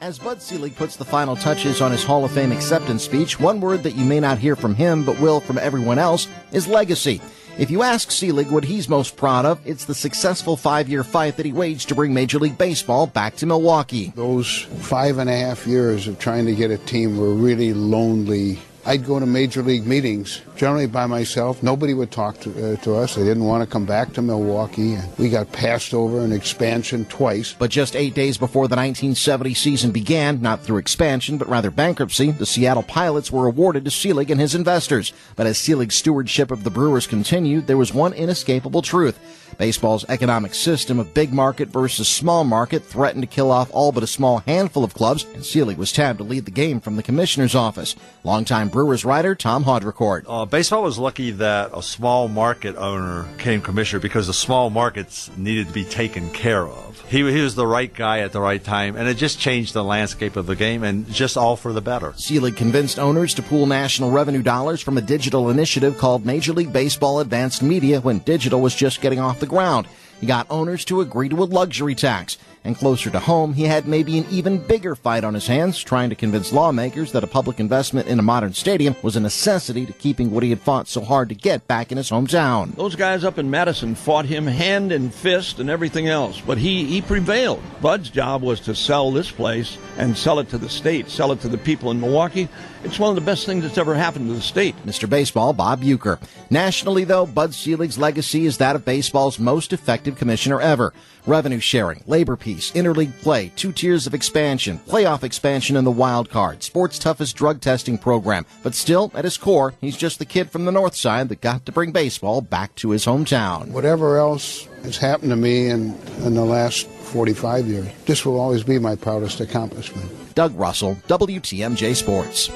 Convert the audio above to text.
As Bud Selig puts the final touches on his Hall of Fame acceptance speech, one word that you may not hear from him but will from everyone else is legacy. If you ask Selig what he's most proud of, it's the successful five year fight that he waged to bring Major League Baseball back to Milwaukee. Those five and a half years of trying to get a team were really lonely I'd go to major league meetings, generally by myself. Nobody would talk to, uh, to us. They didn't want to come back to Milwaukee. We got passed over in expansion twice. But just eight days before the 1970 season began, not through expansion, but rather bankruptcy, the Seattle Pilots were awarded to Selig and his investors. But as Selig's stewardship of the Brewers continued, there was one inescapable truth. Baseball's economic system of big market versus small market threatened to kill off all but a small handful of clubs, and Selig was tabbed to lead the game from the commissioner's office. Longtime Brewers writer Tom Haudricourt. Uh, baseball was lucky that a small market owner came commissioner because the small markets needed to be taken care of. He, he was the right guy at the right time, and it just changed the landscape of the game, and just all for the better. Selig convinced owners to pool national revenue dollars from a digital initiative called Major League Baseball Advanced Media when digital was just getting off the ground. He got owners to agree to a luxury tax. And closer to home, he had maybe an even bigger fight on his hands, trying to convince lawmakers that a public investment in a modern stadium was a necessity to keeping what he had fought so hard to get back in his hometown. Those guys up in Madison fought him hand and fist and everything else, but he, he prevailed. Bud's job was to sell this place and sell it to the state, sell it to the people in Milwaukee. It's one of the best things that's ever happened to the state. Mr. Baseball, Bob Uecker. Nationally, though, Bud Selig's legacy is that of baseball's most effective commissioner ever. Revenue sharing, labor peace, interleague play, two tiers of expansion, playoff expansion in the wild card, sports toughest drug testing program. But still, at his core, he's just the kid from the north side that got to bring baseball back to his hometown. Whatever else has happened to me in, in the last 45 years, this will always be my proudest accomplishment. Doug Russell, WTMJ Sports.